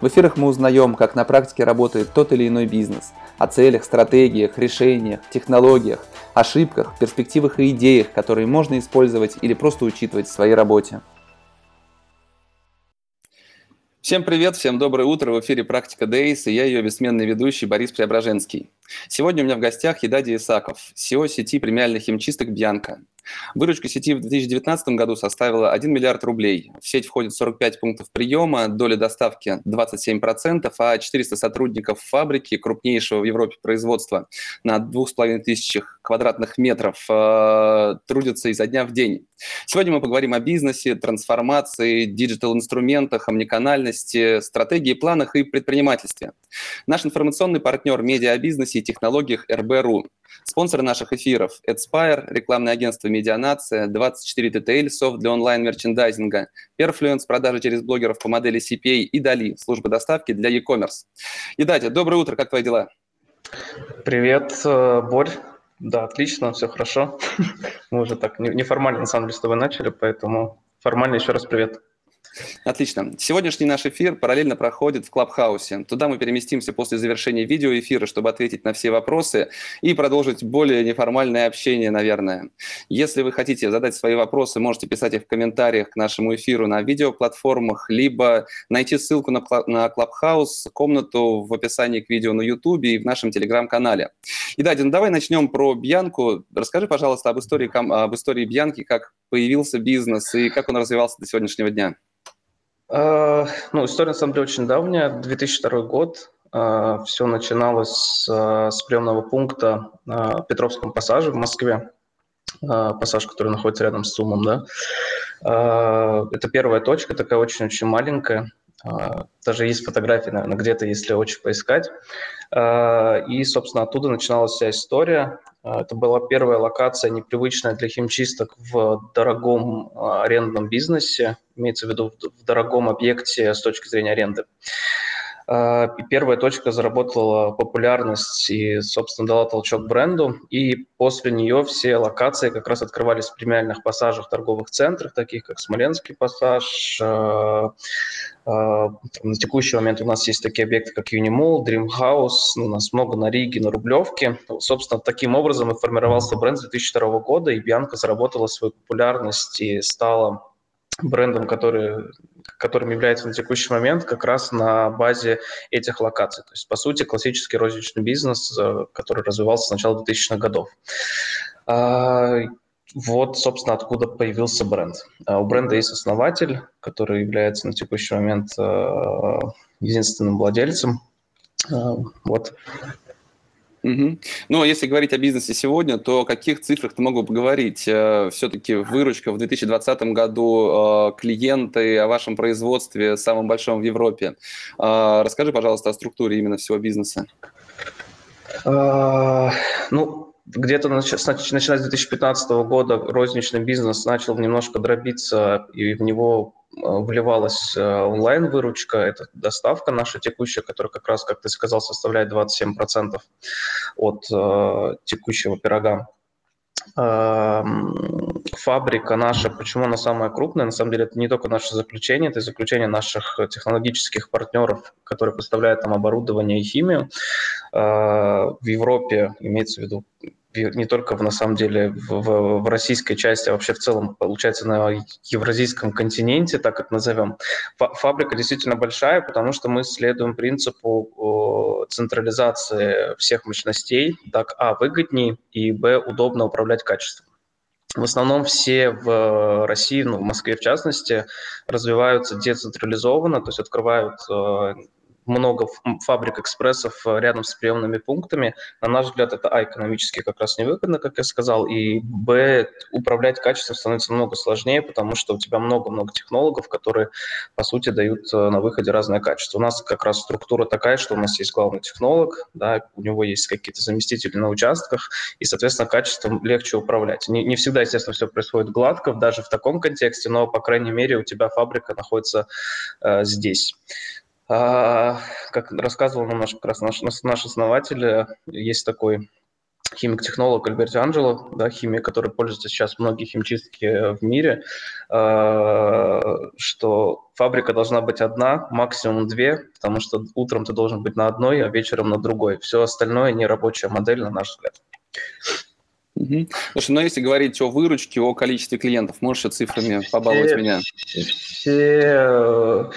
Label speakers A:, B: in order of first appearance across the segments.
A: в эфирах мы узнаем, как на практике работает тот или иной бизнес, о целях, стратегиях, решениях, технологиях, ошибках, перспективах и идеях, которые можно использовать или просто учитывать в своей работе. Всем привет, всем доброе утро. В эфире «Практика Days» и я ее бессменный ведущий Борис Преображенский. Сегодня у меня в гостях Едади Исаков, SEO сети премиальных химчисток «Бьянка». Выручка сети в 2019 году составила 1 миллиард рублей. В сеть входит 45 пунктов приема, доля доставки 27%, а 400 сотрудников фабрики, крупнейшего в Европе производства, на 2500 квадратных метров э, трудятся изо дня в день. Сегодня мы поговорим о бизнесе, трансформации, диджитал-инструментах, омниканальности, стратегии, планах и предпринимательстве. Наш информационный партнер медиа о бизнесе и технологиях РБРУ. Спонсоры наших эфиров – Adspire, рекламное агентство «Медианация», 24 TTL, софт для онлайн-мерчендайзинга, Perfluence, продажи через блогеров по модели CPA и Дали, служба доставки для e-commerce. И, Датя, доброе утро, как твои дела?
B: Привет, э, Борь. Да, отлично, все хорошо. Мы уже так неформально, на самом деле, с тобой начали, поэтому формально еще раз привет.
A: Отлично. Сегодняшний наш эфир параллельно проходит в Клабхаусе. Туда мы переместимся после завершения видеоэфира, чтобы ответить на все вопросы и продолжить более неформальное общение, наверное. Если вы хотите задать свои вопросы, можете писать их в комментариях к нашему эфиру на видеоплатформах, либо найти ссылку на, на Клабхаус, комнату в описании к видео на YouTube и в нашем телеграм-канале. И да, Дин, давай начнем про Бьянку. Расскажи, пожалуйста, об истории, об истории Бьянки, как появился бизнес и как он развивался до сегодняшнего дня.
B: А, ну, история, на самом деле, очень давняя. 2002 год. А, Все начиналось с, с приемного пункта в Петровском пассаже в Москве. Пассаж, который находится рядом с СУМом, да. Это первая точка, такая очень-очень маленькая. Даже есть фотографии, наверное, где-то, если очень поискать. И, собственно, оттуда начиналась вся история. Это была первая локация, непривычная для химчисток в дорогом арендном бизнесе, имеется в виду в дорогом объекте с точки зрения аренды. А, первая точка заработала популярность и, собственно, дала толчок бренду. И после нее все локации как раз открывались в премиальных пассажах торговых центрах, таких как Смоленский пассаж. А, а, на текущий момент у нас есть такие объекты, как Unimall, Dream House, у нас много на Риге, на Рублевке. Собственно, таким образом и формировался бренд с 2002 года, и Бианка заработала свою популярность и стала брендом, который, которым является на текущий момент как раз на базе этих локаций. То есть, по сути, классический розничный бизнес, э, который развивался с начала 2000-х годов. А, вот, собственно, откуда появился бренд. А, у бренда есть основатель, который является на текущий момент э, единственным владельцем. А, вот
A: Угу. Ну, если говорить о бизнесе сегодня, то о каких цифрах ты могу поговорить? Э, Все-таки выручка в 2020 году, э, клиенты о вашем производстве, самом большом в Европе. Э, расскажи, пожалуйста, о структуре именно всего бизнеса.
B: Ну, где-то начиная с 2015 года розничный бизнес начал немножко дробиться, и в него Э, вливалась э, онлайн-выручка, это доставка наша текущая, которая как раз, как ты сказал, составляет 27% от э, текущего пирога. Эм, фабрика наша, почему она самая крупная? На самом деле это не только наше заключение, это заключение наших технологических партнеров, которые поставляют там оборудование и химию. В Европе, имеется в виду не только в, на самом деле в, в российской части, а вообще в целом, получается, на евразийском континенте, так это назовем, фабрика действительно большая, потому что мы следуем принципу централизации всех мощностей, так, а, выгоднее, и, б, удобно управлять качеством. В основном все в России, ну, в Москве в частности, развиваются децентрализованно, то есть открывают э, много фабрик экспрессов рядом с приемными пунктами. На наш взгляд, это, а, экономически как раз невыгодно, как я сказал, и, б, управлять качеством становится намного сложнее, потому что у тебя много-много технологов, которые, по сути, дают на выходе разное качество. У нас как раз структура такая, что у нас есть главный технолог, да, у него есть какие-то заместители на участках, и, соответственно, качеством легче управлять. Не, не всегда, естественно, все происходит гладко, даже в таком контексте, но, по крайней мере, у тебя фабрика находится э, здесь. А, как рассказывал нам наш, как раз наш, наш основатель, есть такой химик-технолог Альберти Анджело, да, химия, который пользуется сейчас многие химчистки в мире, э, что фабрика должна быть одна, максимум две, потому что утром ты должен быть на одной, а вечером на другой. Все остальное не рабочая модель, на наш взгляд.
A: Угу. Слушай, ну если говорить о выручке, о количестве клиентов, можешь цифрами побаловать
B: все,
A: меня?
B: Все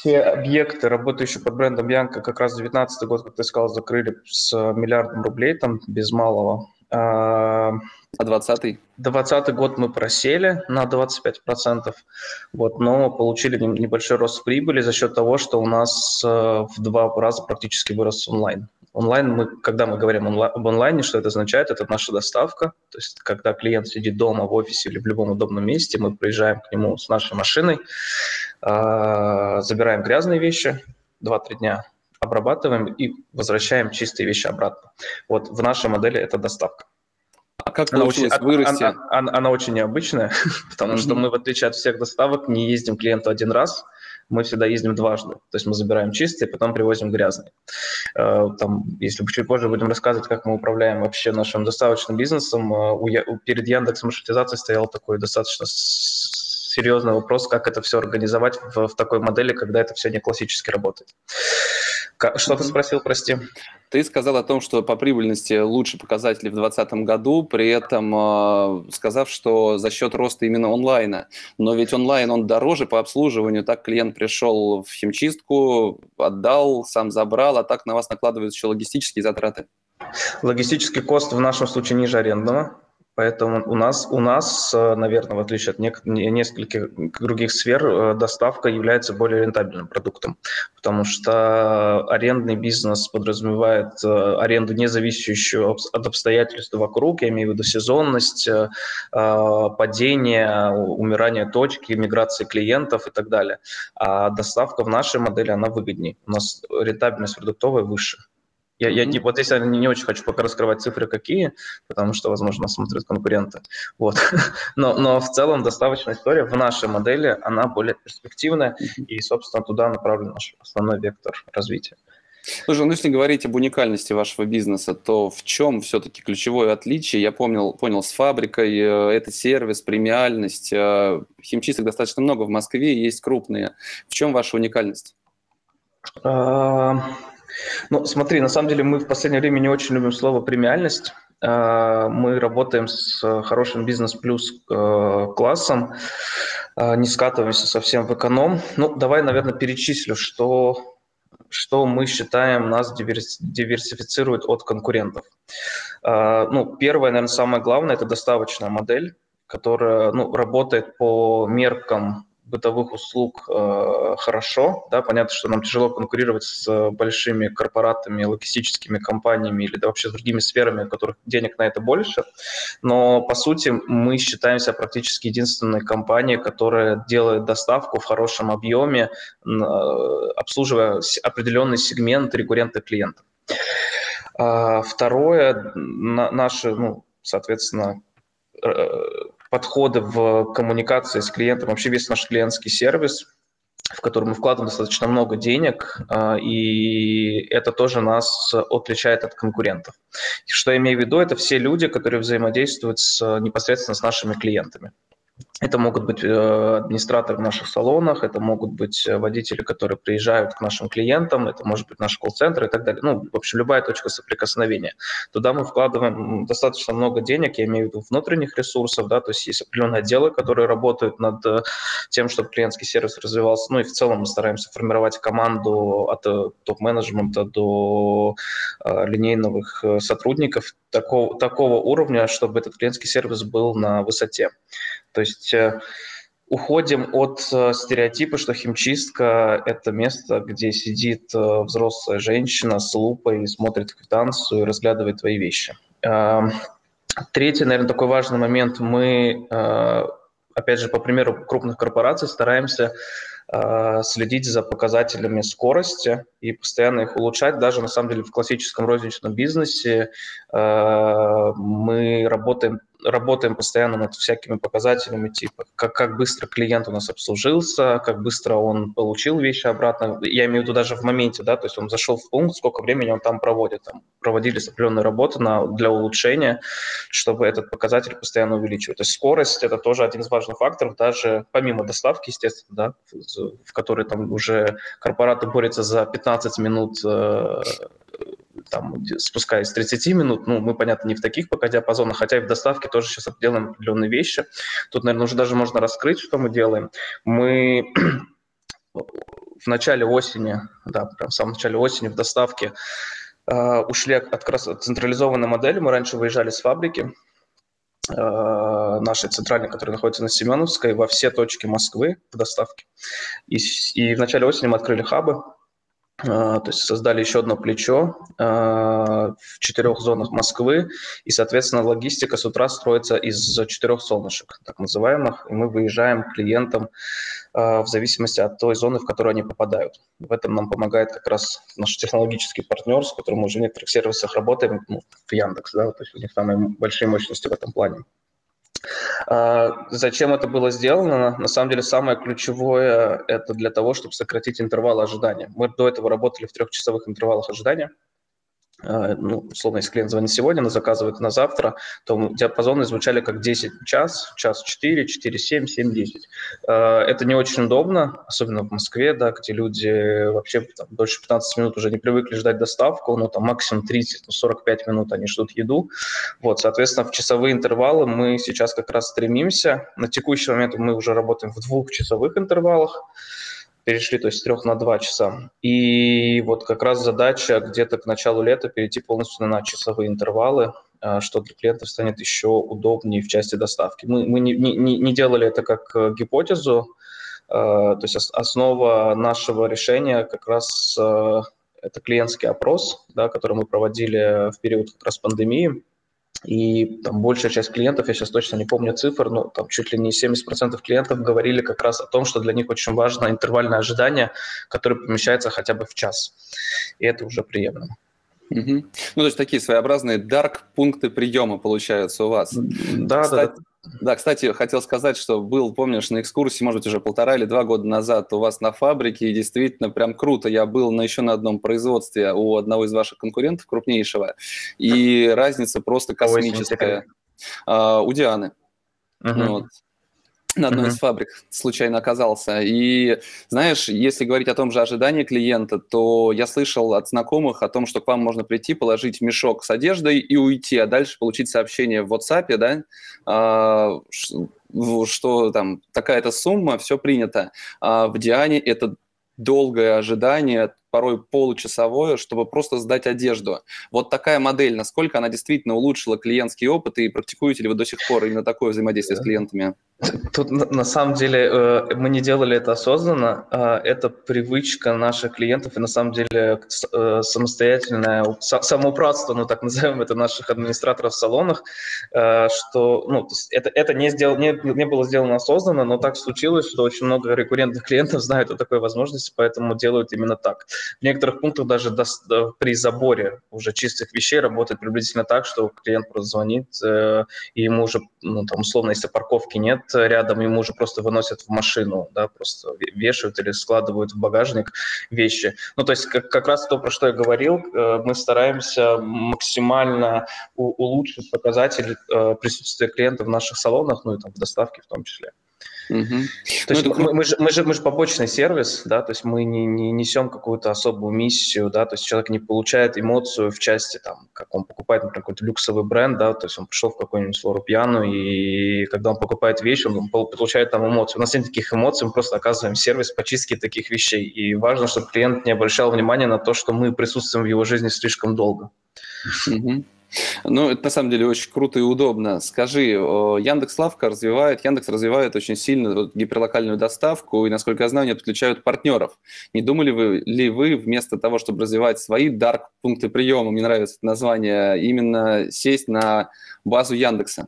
B: все объекты, работающие под брендом Янка, как раз 2019 год, как ты сказал, закрыли с миллиардом рублей, там без малого.
A: А 20-й?
B: 20 год мы просели на 25%, вот, но получили небольшой рост прибыли за счет того, что у нас э, в два раза практически вырос онлайн. Онлайн, мы, когда мы говорим об онлайне, что это означает? Это наша доставка. То есть, когда клиент сидит дома, в офисе или в любом удобном месте, мы приезжаем к нему с нашей машиной, а, забираем грязные вещи, 2-3 дня обрабатываем и возвращаем чистые вещи обратно. Вот в нашей модели это доставка.
A: А как она очень, вырасти?
B: Она, она, она очень необычная, потому mm-hmm. что мы, в отличие от всех доставок, не ездим клиенту один раз, мы всегда ездим дважды. То есть мы забираем чистые, потом привозим грязные. Э, там, если чуть позже будем рассказывать, как мы управляем вообще нашим доставочным бизнесом, э, перед Яндексом маршрутизацией стоял такой достаточно серьезный вопрос, как это все организовать в, в такой модели, когда это все не классически работает. Что ты спросил, прости?
A: Ты сказал о том, что по прибыльности лучше показатели в 2020 году, при этом э, сказав, что за счет роста именно онлайна. Но ведь онлайн, он дороже по обслуживанию. Так клиент пришел в химчистку, отдал, сам забрал, а так на вас накладываются еще логистические затраты.
B: Логистический кост в нашем случае ниже арендного. Поэтому у нас, у нас, э, наверное, в отличие от нескольких других сфер, э, доставка является более рентабельным продуктом, потому что арендный бизнес подразумевает э, аренду, не зависящую от обстоятельств вокруг, я имею в виду сезонность, падение, умирание точки, миграции клиентов и так далее. А доставка в нашей модели, она выгоднее. У нас рентабельность продуктовая выше. Я, я не, вот если я не, не очень хочу пока раскрывать цифры какие, потому что, возможно, нас смотрят конкуренты. Вот. Но, но в целом доставочная история в нашей модели, она более перспективная, и, собственно, туда направлен наш основной вектор развития.
A: Слушай, ну если говорить об уникальности вашего бизнеса, то в чем все-таки ключевое отличие? Я помнил, понял, с фабрикой э, это сервис, премиальность. Э, химчисток достаточно много в Москве, есть крупные. В чем ваша уникальность?
B: Ну, смотри, на самом деле мы в последнее время не очень любим слово премиальность. А, мы работаем с хорошим бизнес-плюс э, классом, а, не скатываемся совсем в эконом. Ну, давай, наверное, перечислю, что, что мы считаем нас диверсифицирует от конкурентов. А, ну, первое, наверное, самое главное – это доставочная модель, которая ну, работает по меркам бытовых услуг э, хорошо. Да, понятно, что нам тяжело конкурировать с большими корпоратами, логистическими компаниями или да, вообще с другими сферами, у которых денег на это больше. Но, по сути, мы считаемся практически единственной компанией, которая делает доставку в хорошем объеме, э, обслуживая определенный сегмент рекуррентных клиентов. А, второе, на, наши, ну, соответственно, э, подходы в коммуникации с клиентом, вообще весь наш клиентский сервис, в который мы вкладываем достаточно много денег, а, и это тоже нас отличает от конкурентов. Что я имею в виду, это все люди, которые взаимодействуют с, непосредственно с нашими клиентами. Это могут быть э, администраторы в наших салонах, это могут быть э, водители, которые приезжают к нашим клиентам, это может быть наш колл-центр и так далее. Ну, в общем, любая точка соприкосновения. Туда мы вкладываем достаточно много денег, я имею в виду внутренних ресурсов, да, то есть есть определенные отделы, которые работают над э, тем, чтобы клиентский сервис развивался. Ну и в целом мы стараемся формировать команду от топ-менеджмента до линейных сотрудников такого, такого уровня, чтобы этот клиентский сервис был на высоте. То есть э, уходим от э, стереотипа, что химчистка – это место, где сидит э, взрослая женщина с лупой, смотрит квитанцию и разглядывает твои вещи. Э, третий, наверное, такой важный момент. Мы, опять же, по примеру крупных корпораций стараемся следить за показателями скорости и постоянно их улучшать. Даже, на самом деле, в классическом розничном бизнесе мы работаем работаем постоянно над всякими показателями, типа как, как быстро клиент у нас обслужился, как быстро он получил вещи обратно. Я имею в виду даже в моменте, да, то есть он зашел в пункт, сколько времени он там проводит. Там проводились определенные работы на, для улучшения, чтобы этот показатель постоянно увеличивать. То есть скорость – это тоже один из важных факторов, даже помимо доставки, естественно, да, в, в которой там уже корпораты борются за 15 минут э, там, спускаясь с 30 минут, ну, мы, понятно, не в таких пока диапазонах, хотя и в доставке тоже сейчас делаем определенные вещи. Тут, наверное, уже даже можно раскрыть, что мы делаем. Мы в начале осени, да, прям в самом начале осени в доставке э, ушли от, от централизованной модели. Мы раньше выезжали с фабрики, э, нашей центральной, которая находится на Семеновской, во все точки Москвы в доставке. И, и в начале осени мы открыли хабы, а, то есть создали еще одно плечо а, в четырех зонах Москвы, и, соответственно, логистика с утра строится из четырех солнышек, так называемых, и мы выезжаем клиентам а, в зависимости от той зоны, в которую они попадают. В этом нам помогает как раз наш технологический партнер, с которым мы уже в некоторых сервисах работаем, ну, в Яндекс, да, то есть у них самые большие мощности в этом плане. А, зачем это было сделано? На самом деле самое ключевое – это для того, чтобы сократить интервал ожидания. Мы до этого работали в трехчасовых интервалах ожидания. А, ну, условно, если клиент звонит сегодня, но заказывает на завтра, то диапазоны звучали как 10 час, час 4, 4, 7, 7, 10. Это не очень удобно, особенно в Москве, да, где люди вообще там, дольше 15 минут уже не привыкли ждать доставку, ну, там максимум 30, ну, 45 минут они ждут еду. Вот, соответственно, в часовые интервалы мы сейчас как раз стремимся. На текущий момент мы уже работаем в двухчасовых интервалах перешли, то есть с трех на два часа. И вот как раз задача где-то к началу лета перейти полностью на часовые интервалы, а, что для клиентов станет еще удобнее в части доставки. Мы, мы не, не, не делали это как э, гипотезу, а, то есть основа нашего решения как раз э, это клиентский опрос, да, который мы проводили в период как раз пандемии. И там большая часть клиентов, я сейчас точно не помню цифр, но там чуть ли не 70% клиентов говорили как раз о том, что для них очень важно интервальное ожидание, которое помещается хотя бы в час. И это уже приемлемо.
A: Угу. Ну, то есть такие своеобразные дарк пункты приема получаются у вас.
B: Да, Кстати, да.
A: Да, кстати, хотел сказать, что был, помнишь, на экскурсии, может быть, уже полтора или два года назад у вас на фабрике, и действительно прям круто. Я был на еще на одном производстве у одного из ваших конкурентов, крупнейшего, и разница просто космическая. А, у Дианы. Uh-huh. Вот на одной uh-huh. из фабрик случайно оказался. И знаешь, если говорить о том же ожидании клиента, то я слышал от знакомых о том, что к вам можно прийти, положить мешок с одеждой и уйти, а дальше получить сообщение в WhatsApp, да, а, что там такая-то сумма, все принято. А в Диане это долгое ожидание, порой получасовое, чтобы просто сдать одежду. Вот такая модель, насколько она действительно улучшила клиентский опыт, и практикуете ли вы до сих пор именно такое взаимодействие с клиентами?
B: Тут на самом деле э, мы не делали это осознанно. А это привычка наших клиентов и на самом деле э, самостоятельное самоуправство, ну так назовем это наших администраторов в салонах, э, что ну, это, это не, сделал, не, не было сделано осознанно, но так случилось, что очень много рекуррентных клиентов знают о такой возможности, поэтому делают именно так. В некоторых пунктах даже до, при заборе уже чистых вещей работает приблизительно так, что клиент просто звонит, и ему уже, ну, там, условно, если парковки нет, рядом, ему уже просто выносят в машину, да, просто вешают или складывают в багажник вещи. Ну, то есть как, как раз то, про что я говорил, э, мы стараемся максимально улучшить показатель э, присутствия клиента в наших салонах, ну и там в доставке в том числе. Угу. То есть ну, мы, мы, же, мы, же, мы же побочный сервис, да, то есть мы не, не несем какую-то особую миссию, да, то есть человек не получает эмоцию в части, там, как он покупает, например, какой-то люксовый бренд, да, то есть он пришел в какую-нибудь Лору Пьяну, и когда он покупает вещь, он получает там эмоции. У нас нет таких эмоций, мы просто оказываем сервис по чистке таких вещей. И важно, чтобы клиент не обращал внимания на то, что мы присутствуем в его жизни слишком долго.
A: Угу. Ну, это на самом деле очень круто и удобно. Скажи, Яндекс Лавка развивает, Яндекс развивает очень сильно вот гиперлокальную доставку, и, насколько я знаю, они подключают партнеров. Не думали вы ли вы вместо того, чтобы развивать свои дарк пункты приема, мне нравится это название, именно сесть на базу Яндекса?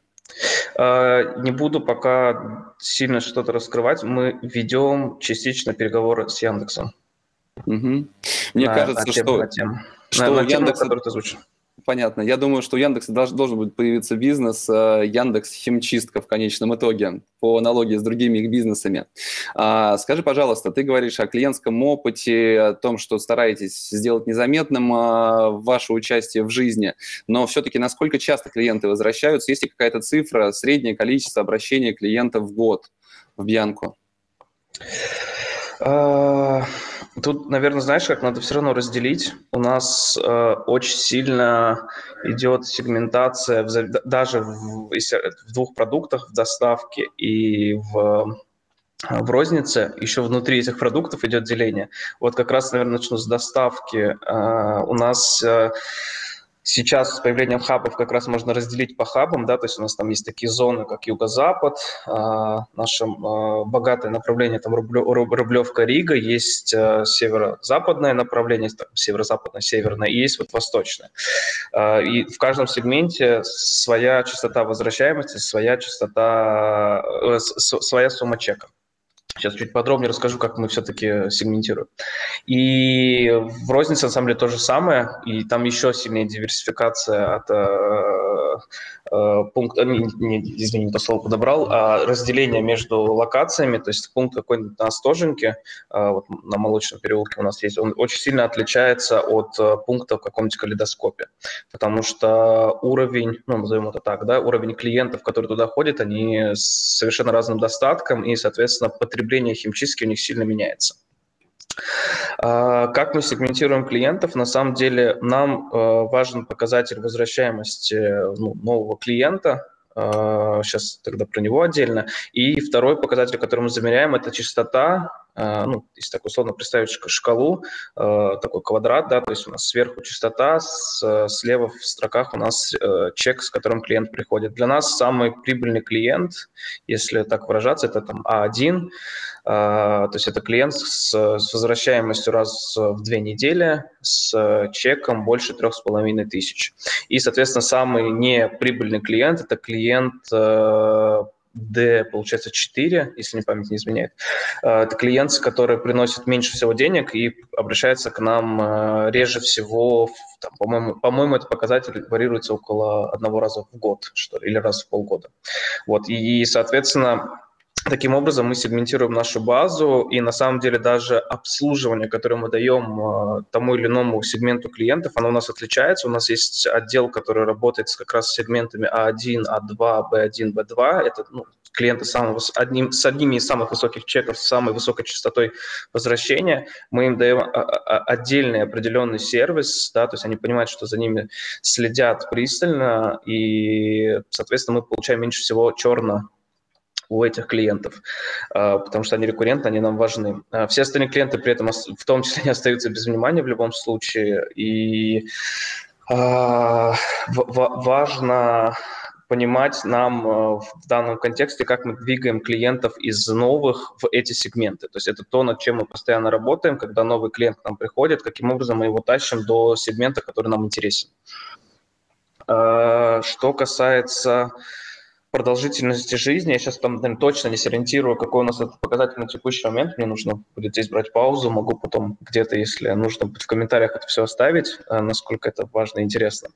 B: А, не буду пока сильно что-то раскрывать. Мы ведем частично переговоры с Яндексом.
A: Угу. Мне на, кажется, на тем, что, на тем. что на, на Яндекс... Тему, ты озвучил. Понятно. Я думаю, что у Яндекса должен будет появиться бизнес э, Яндекс Химчистка в конечном итоге по аналогии с другими их бизнесами. А, скажи, пожалуйста, ты говоришь о клиентском опыте, о том, что стараетесь сделать незаметным а, ваше участие в жизни, но все-таки насколько часто клиенты возвращаются? Есть ли какая-то цифра, среднее количество обращений клиентов в год в Бьянку?
B: Тут, наверное, знаешь, как надо все равно разделить. У нас э, очень сильно идет сегментация в, даже в, в двух продуктах, в доставке и в в рознице еще внутри этих продуктов идет деление. Вот как раз, наверное, начну с доставки. Uh, у нас uh, Сейчас с появлением хабов как раз можно разделить по хабам, да, то есть у нас там есть такие зоны, как Юго-Запад, э, наше э, богатое направление, там Рублевка, Рига, есть э, северо-западное направление, там, северо-западное, северное, и есть вот восточное. Э, и в каждом сегменте своя частота возвращаемости, своя частота, э, своя сумма чека. Сейчас чуть подробнее расскажу, как мы все-таки сегментируем. И в рознице, на самом деле, то же самое, и там еще сильнее диверсификация от э, э, пункта, не, не, извини, не то слово подобрал, а разделение между локациями, то есть пункт какой-нибудь на Остоженке, э, вот на Молочном переулке у нас есть, он очень сильно отличается от э, пункта в каком-нибудь калейдоскопе, потому что уровень, ну, назовем это так, да, уровень клиентов, которые туда ходят, они с совершенно разным достатком, и, соответственно, потребление химчистки у них сильно меняется. А, как мы сегментируем клиентов? На самом деле нам э, важен показатель возвращаемости ну, нового клиента, сейчас а, тогда про него отдельно. И второй показатель, который мы замеряем, это частота, а, ну, если так условно представить шкалу, такой квадрат, да, то есть у нас сверху частота, слева в строках у нас э, чек, с которым клиент приходит. Для нас самый прибыльный клиент, если так выражаться, это там А1, а, то есть это клиент с, с возвращаемостью раз в две недели с чеком больше трех с половиной тысяч. И, соответственно, самый неприбыльный клиент – это клиент э, D, получается, 4, если не память не изменяет. Э, это клиент, который приносит меньше всего денег и обращается к нам э, реже всего, там, по-моему, по-моему, этот показатель варьируется около одного раза в год, что ли, или раз в полгода. Вот, и, соответственно, Таким образом, мы сегментируем нашу базу, и на самом деле даже обслуживание, которое мы даем э, тому или иному сегменту клиентов, оно у нас отличается. У нас есть отдел, который работает как раз с сегментами А1, А2, B1, B2. Это ну, клиенты самого, одним, с одними из самых высоких чеков, с самой высокой частотой возвращения. Мы им даем а, а, отдельный определенный сервис, да, то есть они понимают, что за ними следят пристально, и, соответственно, мы получаем меньше всего черно у этих клиентов, а, потому что они рекуррентны, они нам важны. А, все остальные клиенты при этом в том числе не остаются без внимания в любом случае, и а, важно понимать нам в данном контексте, как мы двигаем клиентов из новых в эти сегменты. То есть это то, над чем мы постоянно работаем, когда новый клиент к нам приходит, каким образом мы его тащим до сегмента, который нам интересен. Что касается продолжительности жизни. Я сейчас там наверное, точно не сориентирую, какой у нас этот показатель на текущий момент. Мне нужно будет здесь брать паузу. Могу потом где-то, если нужно, в комментариях это все оставить, э, насколько это важно и интересно.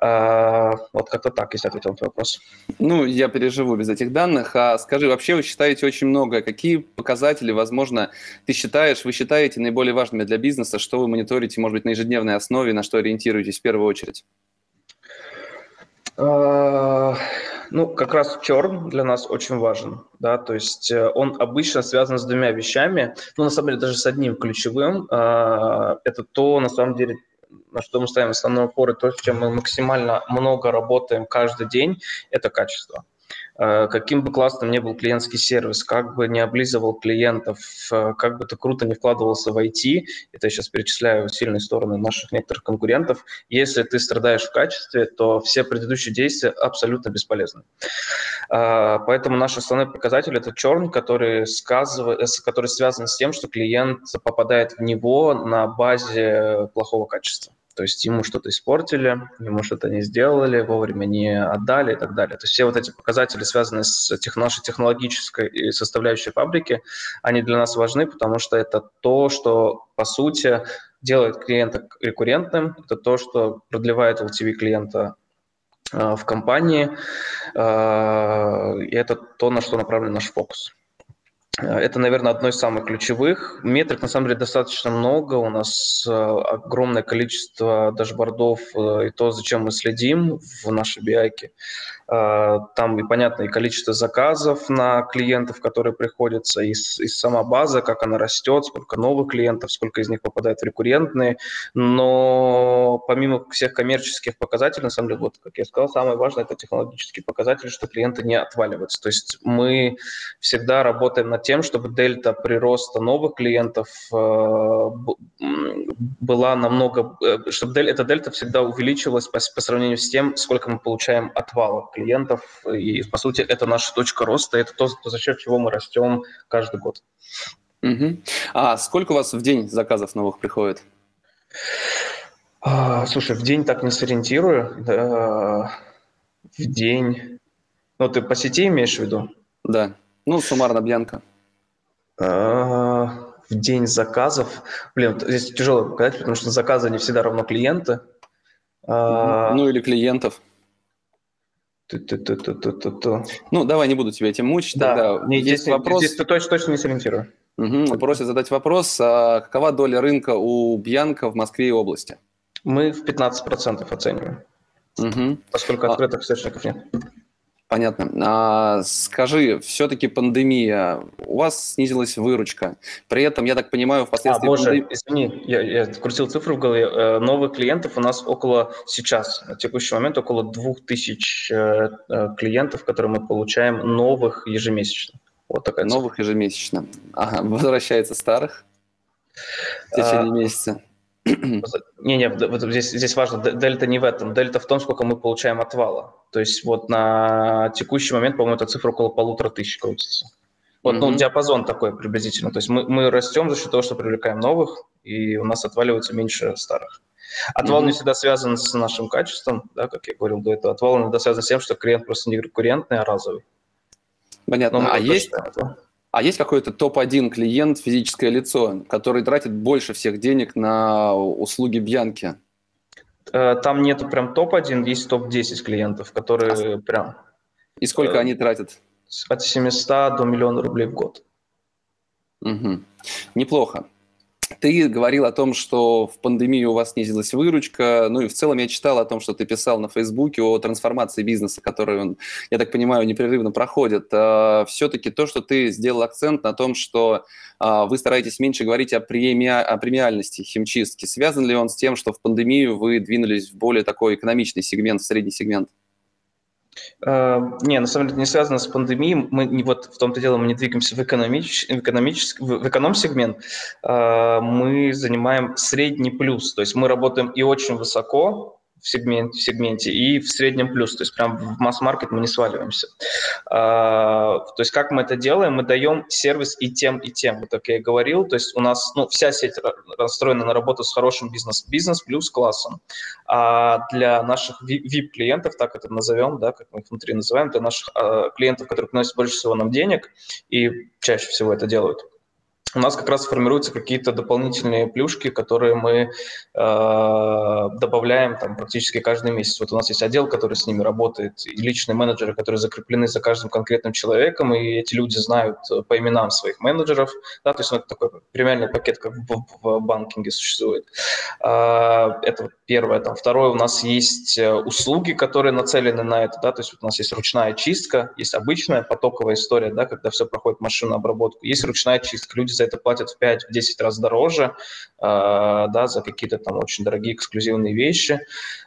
B: А, вот как-то так, если ответил на твой вопрос.
A: Ну, я переживу без этих данных. А скажи, вообще вы считаете очень много. Какие показатели, возможно, ты считаешь, вы считаете наиболее важными для бизнеса? Что вы мониторите, может быть, на ежедневной основе, на что ориентируетесь в первую очередь?
B: Ну, как раз черн для нас очень важен, да, то есть э, он обычно связан с двумя вещами, ну, на самом деле, даже с одним ключевым, а, это то, на самом деле, на что мы ставим основной упор, и то, с чем мы максимально много работаем каждый день, это качество. Э, каким бы классным ни был клиентский сервис, как бы не облизывал клиентов, э, как бы ты круто не вкладывался в IT, это я сейчас перечисляю сильные стороны наших некоторых конкурентов, если ты страдаешь в качестве, то все предыдущие действия абсолютно бесполезны. Э, поэтому наш основной показатель – это черн, который, сказывает, который связан с тем, что клиент попадает в него на базе плохого качества. То есть ему что-то испортили, ему что-то не сделали, вовремя не отдали и так далее. То есть все вот эти показатели, связанные с нашей технологической составляющей фабрики, они для нас важны, потому что это то, что, по сути, делает клиента рекуррентным, это то, что продлевает LTV клиента э, в компании, э, и это то, на что направлен наш фокус. Это, наверное, одно из самых ключевых. Метрик, на самом деле, достаточно много. У нас э, огромное количество дашбордов э, и то, зачем мы следим в нашей BI. Там и понятно и количество заказов на клиентов, которые приходятся, и, и сама база, как она растет, сколько новых клиентов, сколько из них попадает в рекуррентные. Но помимо всех коммерческих показателей, на самом деле, вот, как я сказал, самое важное – это технологические показатели, что клиенты не отваливаются. То есть мы всегда работаем над тем, чтобы дельта прироста новых клиентов э, была намного, э, чтобы эта дельта всегда увеличилась по, по сравнению с тем, сколько мы получаем отвала клиентов. И, по сути, это наша точка роста, это то, за счет чего мы растем каждый год.
A: Угу. А сколько у вас в день заказов новых приходит?
B: А, слушай, в день так не сориентирую. Да, в день... Ну, ты по сети имеешь в виду?
A: Да. Ну, суммарно Бьянка.
B: А, в день заказов. Блин, здесь тяжело показать, потому что заказы не всегда равно клиенты.
A: А, ну или клиентов. Ну, давай не буду тебя этим мучить. Да, тогда.
B: Не, есть здесь, вопрос. Здесь точно, точно не сориентирую.
A: Угу. Просят задать вопрос, а какова доля рынка у Бьянка в Москве и области?
B: Мы в 15% оцениваем, угу. поскольку открытых а... источников нет.
A: Понятно. А, скажи, все-таки пандемия, у вас снизилась выручка. При этом, я так понимаю, впоследствии... А,
B: боже, пандем... извини, я, я крутил цифры в голове. Э, новых клиентов у нас около, сейчас, на текущий момент, около 2000 э, э, клиентов, которые мы получаем новых ежемесячно.
A: Вот такая Новых цифра. ежемесячно. Ага, возвращается старых в течение а, месяца.
B: Не-не, вот здесь, здесь важно, дельта не в этом. Дельта в том, сколько мы получаем отвала. То есть вот на текущий момент, по-моему, эта цифра около полутора тысяч крутится. Вот, mm-hmm. ну, диапазон такой приблизительно. То есть мы, мы растем за счет того, что привлекаем новых, и у нас отваливается меньше старых. Отвал mm-hmm. не всегда связан с нашим качеством, да, как я говорил до этого. Отвал иногда связан с тем, что клиент просто не конкурентный, а разовый.
A: Понятно. а есть, а есть какой-то топ-1 клиент, физическое лицо, который тратит больше всех денег на услуги Бьянки?
B: Э, там нету прям топ-1, есть топ-10 клиентов, которые а прям...
A: И сколько э, они тратят?
B: От 700 до миллиона рублей в год.
A: Угу. Неплохо. Ты говорил о том, что в пандемию у вас снизилась выручка. Ну и в целом я читал о том, что ты писал на Фейсбуке о трансформации бизнеса, который я так понимаю, непрерывно проходит. А, Все-таки то, что ты сделал акцент на том, что а, вы стараетесь меньше говорить о, преми... о премиальности химчистки, связан ли он с тем, что в пандемию вы двинулись в более такой экономичный сегмент, в средний сегмент?
B: Э, не, на самом деле не связано с пандемией. Мы не вот в том-то дело мы не двигаемся в, экономич, в, экономический, в эконом-сегмент. Э, мы занимаем средний плюс. То есть мы работаем и очень высоко, в сегменте, в сегменте и в среднем плюс, то есть прям в масс-маркет мы не сваливаемся. А, то есть как мы это делаем? Мы даем сервис и тем, и тем, вот как я и говорил, то есть у нас ну, вся сеть настроена на работу с хорошим бизнес, бизнес плюс классом. А для наших VIP-клиентов, так это назовем, да, как мы их внутри называем, для наших а, клиентов, которые приносят больше всего нам денег и чаще всего это делают – у нас как раз формируются какие-то дополнительные плюшки, которые мы э, добавляем там практически каждый месяц. Вот у нас есть отдел, который с ними работает, и личные менеджеры, которые закреплены за каждым конкретным человеком, и эти люди знают э, по именам своих менеджеров. Да, то есть ну, это такой премиальный пакет, как в, в банкинге существует. Э, это первое. Там, второе, у нас есть э, услуги, которые нацелены на это. Да, то есть вот у нас есть ручная чистка, есть обычная потоковая история, да, когда все проходит машинную обработку. Есть ручная чистка. Люди за это платят в 5-10 раз дороже, э, да, за какие-то там очень дорогие эксклюзивные вещи, э,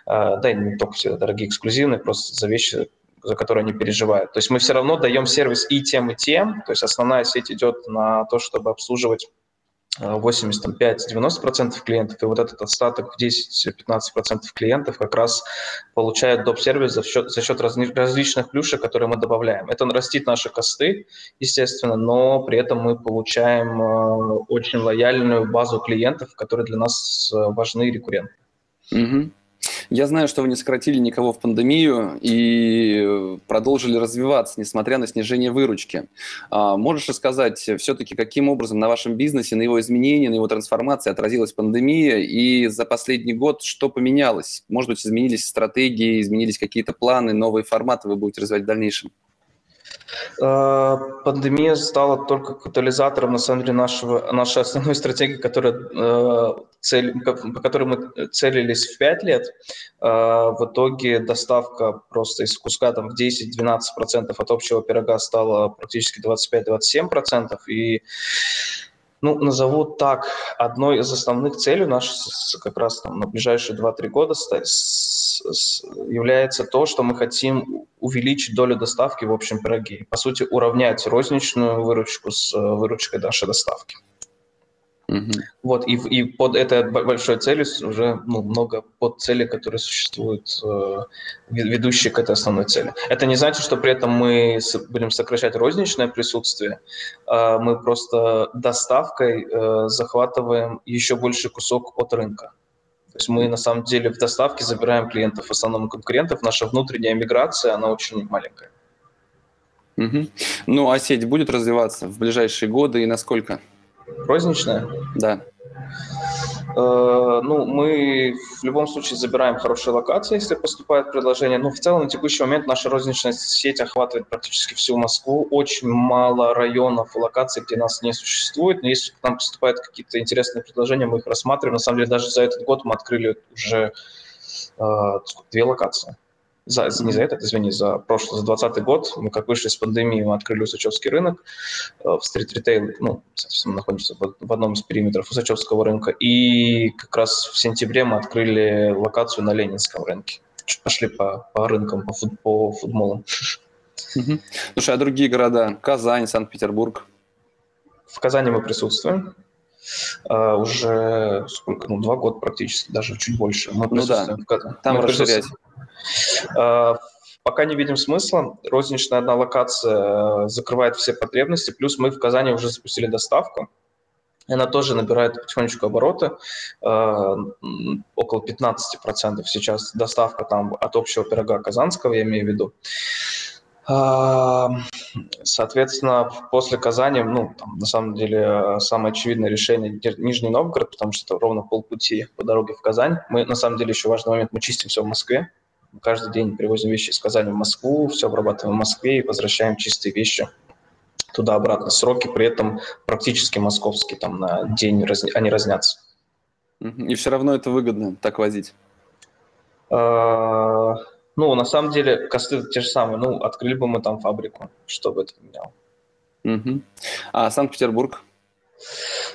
B: да, и не только все дорогие эксклюзивные, просто за вещи, за которые они переживают. То есть мы все равно даем сервис и тем, и тем. То есть основная сеть идет на то, чтобы обслуживать 85-90% клиентов, и вот этот остаток в 10-15% клиентов как раз получает доп-сервис за счет, за счет разни, различных плюшек, которые мы добавляем. Это растит наши косты, естественно, но при этом мы получаем э, очень лояльную базу клиентов, которые для нас э, важны и рекуррентны.
A: Угу. Я знаю, что вы не сократили никого в пандемию и продолжили развиваться, несмотря на снижение выручки. А, можешь рассказать все-таки, каким образом на вашем бизнесе, на его изменении, на его трансформации отразилась пандемия, и за последний год что поменялось? Может быть, изменились стратегии, изменились какие-то планы, новые форматы вы будете развивать в дальнейшем?
B: Э, пандемия стала только катализатором, на самом деле, нашего, нашей основной стратегии, которая, э, цель, по которой мы целились в 5 лет. Э, в итоге доставка просто из куска там, в 10-12% от общего пирога стала практически 25-27%. И ну, назову так, одной из основных целей нашей как раз там на ближайшие 2-3 года является то, что мы хотим увеличить долю доставки в общем пироге. По сути, уравнять розничную выручку с э, выручкой нашей доставки. Угу. Вот, и, и под этой большой целью уже ну, много под цели, которые существуют, э, ведущие к этой основной цели. Это не значит, что при этом мы будем сокращать розничное присутствие, э, мы просто доставкой э, захватываем еще больше кусок от рынка. То есть мы на самом деле в доставке забираем клиентов, в основном конкурентов. Наша внутренняя миграция, она очень маленькая.
A: Угу. Ну, а сеть будет развиваться в ближайшие годы и насколько?
B: Розничная?
A: Да.
B: Э, ну, мы в любом случае забираем хорошие локации, если поступает предложение. Но в целом на текущий момент наша розничная сеть охватывает практически всю Москву. Очень мало районов и локаций, где нас не существует. Но если к нам поступают какие-то интересные предложения, мы их рассматриваем. На самом деле даже за этот год мы открыли уже э, две локации за, не за этот, извини, за прошлый, за 2020 год, мы как вышли с пандемии, мы открыли Усачевский рынок, э, в стрит-ритейл, ну, соответственно, находимся в одном из периметров Усачевского рынка, и как раз в сентябре мы открыли локацию на Ленинском рынке. Пошли по, по рынкам, по, фут, по футболам.
A: Слушай, а другие города? Казань, Санкт-Петербург?
B: В Казани мы присутствуем. Uh, уже сколько, ну, два года практически, даже чуть больше.
A: Мы ну да, там мы расширять.
B: Э, пока не видим смысла. Розничная одна локация э, закрывает все потребности. Плюс мы в Казани уже запустили доставку. Она тоже набирает потихонечку обороты. Э, около 15% сейчас доставка там от общего пирога казанского, я имею в виду. Соответственно, после Казани, ну, там, на самом деле, самое очевидное решение Нижний Новгород, потому что это ровно полпути по дороге в Казань. Мы, на самом деле, еще важный момент, мы чистим все в Москве. Каждый день привозим вещи из Казани в Москву, все обрабатываем в Москве и возвращаем чистые вещи туда-обратно. Сроки при этом практически московские, там на день раз... они разнятся.
A: И все равно это выгодно так возить?
B: А, ну, на самом деле, косты те же самые. Ну, открыли бы мы там фабрику, чтобы это меняло.
A: Угу. А Санкт-Петербург?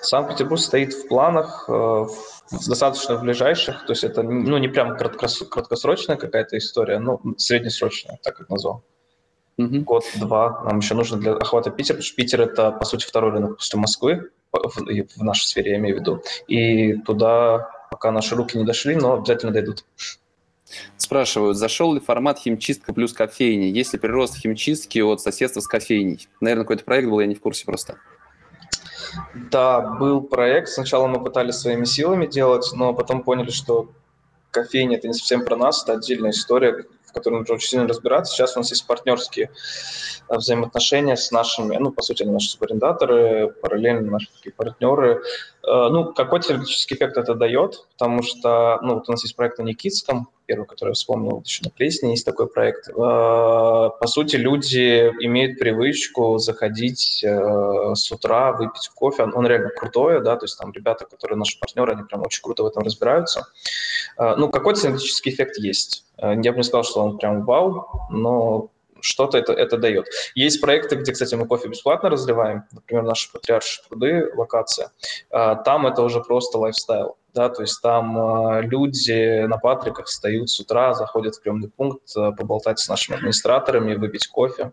B: Санкт-Петербург стоит в планах, э, достаточно в ближайших, то есть это ну, не прям краткосрочная какая-то история, но среднесрочная, так как назвал. Mm-hmm. Год-два нам еще нужно для охвата Питера, потому что Питер – это, по сути, второй рынок после Москвы, в, в нашей сфере, я имею в виду. И туда пока наши руки не дошли, но обязательно дойдут.
A: Спрашивают, зашел ли формат химчистка плюс кофейни? Есть ли прирост химчистки от соседства с кофейней? Наверное, какой-то проект был, я не в курсе просто.
B: Да, был проект. Сначала мы пытались своими силами делать, но потом поняли, что кофейня – это не совсем про нас, это отдельная история, в которой нужно очень сильно разбираться. Сейчас у нас есть партнерские э, взаимоотношения с нашими, ну, по сути, наши субарендаторы, параллельно наши такие партнеры. Э, ну, какой теоретический эффект это дает, потому что, ну, вот у нас есть проект на Никитском, первый, который я вспомнил, еще на Плесне есть такой проект. Э, по сути, люди имеют привычку заходить э, с утра, выпить кофе. Он реально крутой, да, то есть там ребята, которые наши партнеры, они прям очень круто в этом разбираются. Ну, какой-то эффект есть. Я бы не сказал, что он прям вау, но что-то это, это дает. Есть проекты, где, кстати, мы кофе бесплатно разливаем, например, наши Патриаршие пруды, локация. А, там это уже просто lifestyle. Да, то есть там люди на патриках встают с утра, заходят в приемный пункт, поболтать с нашими администраторами, выпить кофе.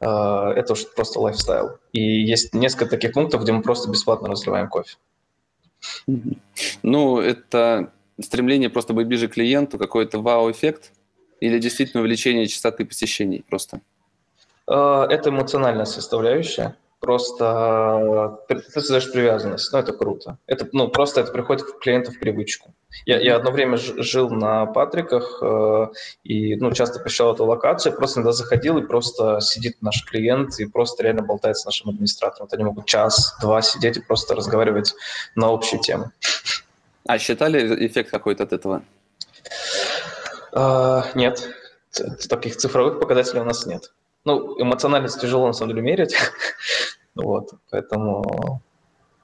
B: Это уже просто lifestyle. И есть несколько таких пунктов, где мы просто бесплатно разливаем кофе.
A: Ну, это стремление просто быть ближе к клиенту, какой-то вау-эффект или действительно увеличение частоты посещений просто?
B: Э, это эмоциональная составляющая. Просто э, ты создаешь привязанность, ну это круто. Это, ну, просто это приходит к клиенту в привычку. Я, я одно время жил на Патриках э, и ну, часто посещал эту локацию, просто иногда заходил и просто сидит наш клиент и просто реально болтает с нашим администратором. Вот они могут час-два сидеть и просто разговаривать на общие темы.
A: А считали эффект какой-то от этого?
B: Uh, нет, таких цифровых показателей у нас нет. Ну, эмоциональность тяжело на самом деле мерить, вот, поэтому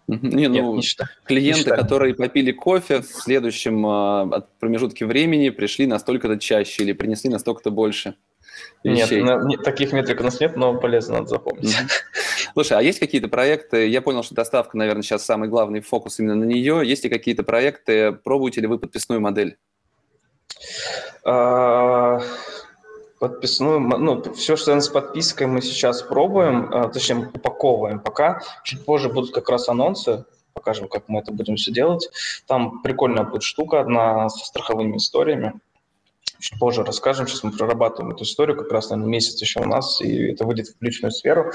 A: не, ну, Нет, не клиенты, не которые попили кофе, в следующем э, промежутке времени пришли настолько-то чаще или принесли настолько-то больше
B: вещей. Нет, на, таких метрик у нас нет, но полезно надо запомнить.
A: Слушай, а есть какие-то проекты, я понял, что доставка, наверное, сейчас самый главный фокус именно на нее. Есть ли какие-то проекты, пробуете ли вы подписную модель?
B: А, подписную, ну, все, что с подпиской, мы сейчас пробуем, а, точнее, упаковываем пока. Чуть позже будут как раз анонсы, покажем, как мы это будем все делать. Там прикольная будет штука одна со страховыми историями. Чуть позже расскажем. Сейчас мы прорабатываем эту историю, как раз, наверное, месяц еще у нас, и это выйдет в личную сферу.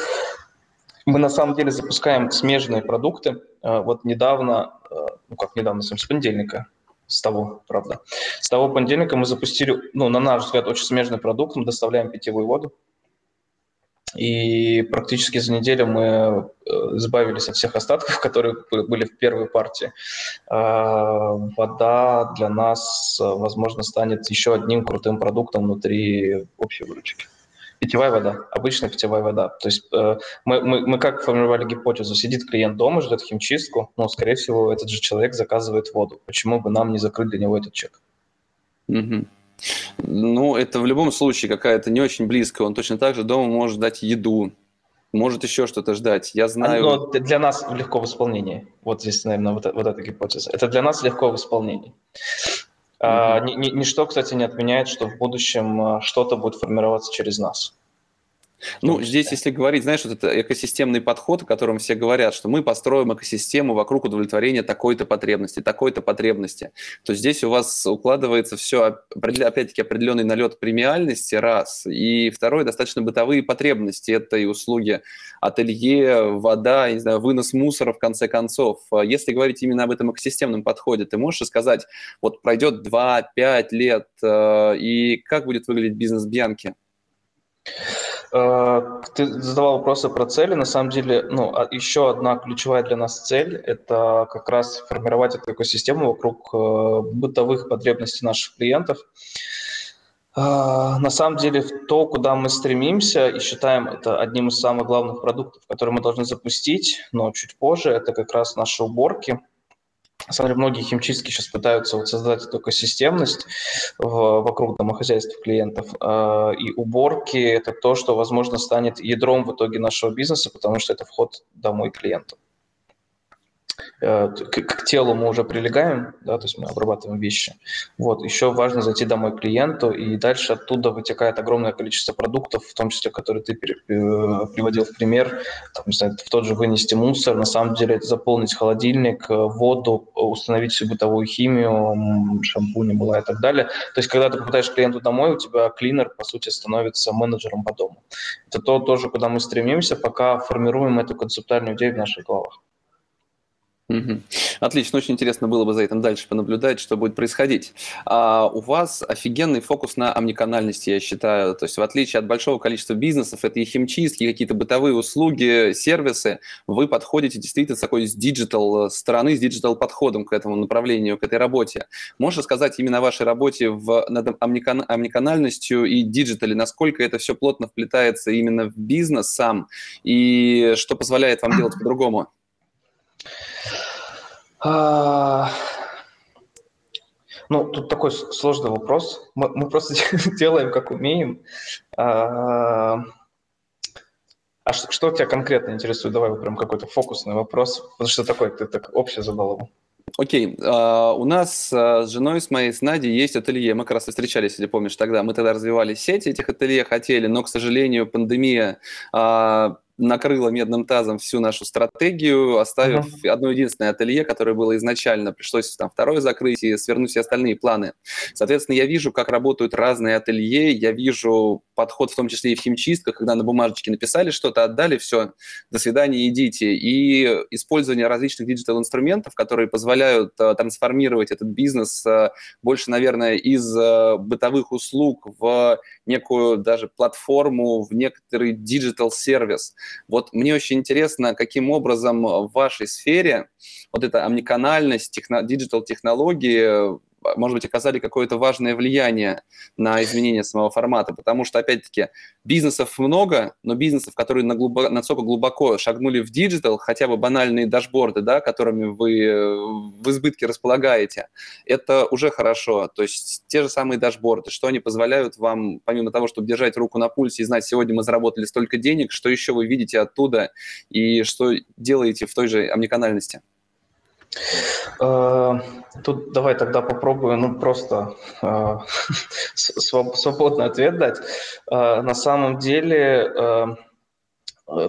B: Мы на самом деле запускаем смежные продукты. А, вот недавно, ну как недавно, с понедельника, с того, правда. С того понедельника мы запустили, ну, на наш взгляд, очень смежный продукт. Мы доставляем питьевую воду. И практически за неделю мы э, избавились от всех остатков, которые были в первой партии. А, вода для нас, возможно, станет еще одним крутым продуктом внутри общей выручки питьевая вода, обычная питьевая вода. То есть э, мы, мы, мы как формировали гипотезу? Сидит клиент дома, ждет химчистку, но, скорее всего, этот же человек заказывает воду. Почему бы нам не закрыть для него этот чек?
A: Угу. Ну, это в любом случае какая-то не очень близкая. Он точно так же дома может дать еду, может еще что-то ждать. Я знаю... Но
B: для нас легко в исполнении. Вот здесь, наверное, вот, вот эта гипотеза. Это для нас легко в исполнении. А, ничто, кстати, не отменяет, что в будущем а, что-то будет формироваться через нас.
A: Ну, здесь, если говорить, знаешь, вот это экосистемный подход, о котором все говорят, что мы построим экосистему вокруг удовлетворения такой-то потребности, такой-то потребности, то здесь у вас укладывается все, опять-таки, определенный налет премиальности, раз, и второе, достаточно бытовые потребности, это и услуги ателье, вода, не знаю, вынос мусора, в конце концов. Если говорить именно об этом экосистемном подходе, ты можешь сказать, вот пройдет 2-5 лет, э, и как будет выглядеть бизнес Бьянки?
B: Э, ты задавал вопросы про цели. На самом деле, ну, а еще одна ключевая для нас цель – это как раз формировать эту экосистему вокруг э, бытовых потребностей наших клиентов. Э, на самом деле, то, куда мы стремимся и считаем это одним из самых главных продуктов, которые мы должны запустить, но чуть позже, это как раз наши уборки – деле, многие химчистки сейчас пытаются вот создать эту экосистемность в, вокруг домохозяйств клиентов. Э, и уборки – это то, что, возможно, станет ядром в итоге нашего бизнеса, потому что это вход домой клиенту. Э, к, к телу мы уже прилегаем, да, то есть мы обрабатываем вещи. Вот, еще важно зайти домой клиенту, и дальше оттуда вытекает огромное количество продуктов, в том числе, которые ты э, приводил в пример, там, не знаю, в тот же вынести мусор, на самом деле это заполнить холодильник, э, воду, установить всю бытовую химию, шампуни, мыла и так далее. То есть, когда ты попадаешь клиенту домой, у тебя клинер, по сути, становится менеджером по дому. Это то тоже, куда мы стремимся, пока формируем эту концептуальную идею в наших головах.
A: Отлично, очень интересно было бы за этим дальше понаблюдать, что будет происходить. А у вас офигенный фокус на омниканальности, я считаю. То есть в отличие от большого количества бизнесов, это и химчистки, какие-то бытовые услуги, сервисы, вы подходите действительно с такой с digital стороны, с digital подходом к этому направлению, к этой работе. Можешь сказать именно о вашей работе в, над омникан, омниканальностью и digital е, насколько это все плотно вплетается именно в бизнес сам, и что позволяет вам делать по-другому?
B: А, Ну, тут такой сложный вопрос. Мы, мы просто делаем, как умеем. А, а что, что тебя конкретно интересует? Давай прям какой-то фокусный вопрос. Потому что такой, ты так общее задал его.
A: Окей, uh, у нас uh, с женой, с моей, с Надей есть ателье. Мы как раз и встречались, если помнишь, тогда. Мы тогда развивали сеть этих ателье, хотели, но, к сожалению, пандемия uh, накрыла медным тазом всю нашу стратегию, оставив uh-huh. одно единственное ателье, которое было изначально, пришлось там второе закрыть и свернуть все остальные планы. Соответственно, я вижу, как работают разные ателье, я вижу подход в том числе и в химчистках, когда на бумажечке написали что-то, отдали, все, до свидания, идите. И использование различных digital-инструментов, которые позволяют э, трансформировать этот бизнес э, больше, наверное, из э, бытовых услуг в некую даже платформу, в некоторый digital-сервис – вот мне очень интересно, каким образом в вашей сфере вот эта омниканальность, техно, digital-технологии может быть, оказали какое-то важное влияние на изменение самого формата, потому что, опять-таки, бизнесов много, но бизнесов, которые на глубоко, настолько глубоко шагнули в digital, хотя бы банальные дашборды, да, которыми вы э, в избытке располагаете, это уже хорошо. То есть те же самые дашборды, что они позволяют вам, помимо того, чтобы держать руку на пульсе и знать, сегодня мы заработали столько денег, что еще вы видите оттуда и что делаете в той же омниканальности?
B: Э, тут давай тогда попробую, ну, просто э, свободный ответ дать. Э, на самом деле,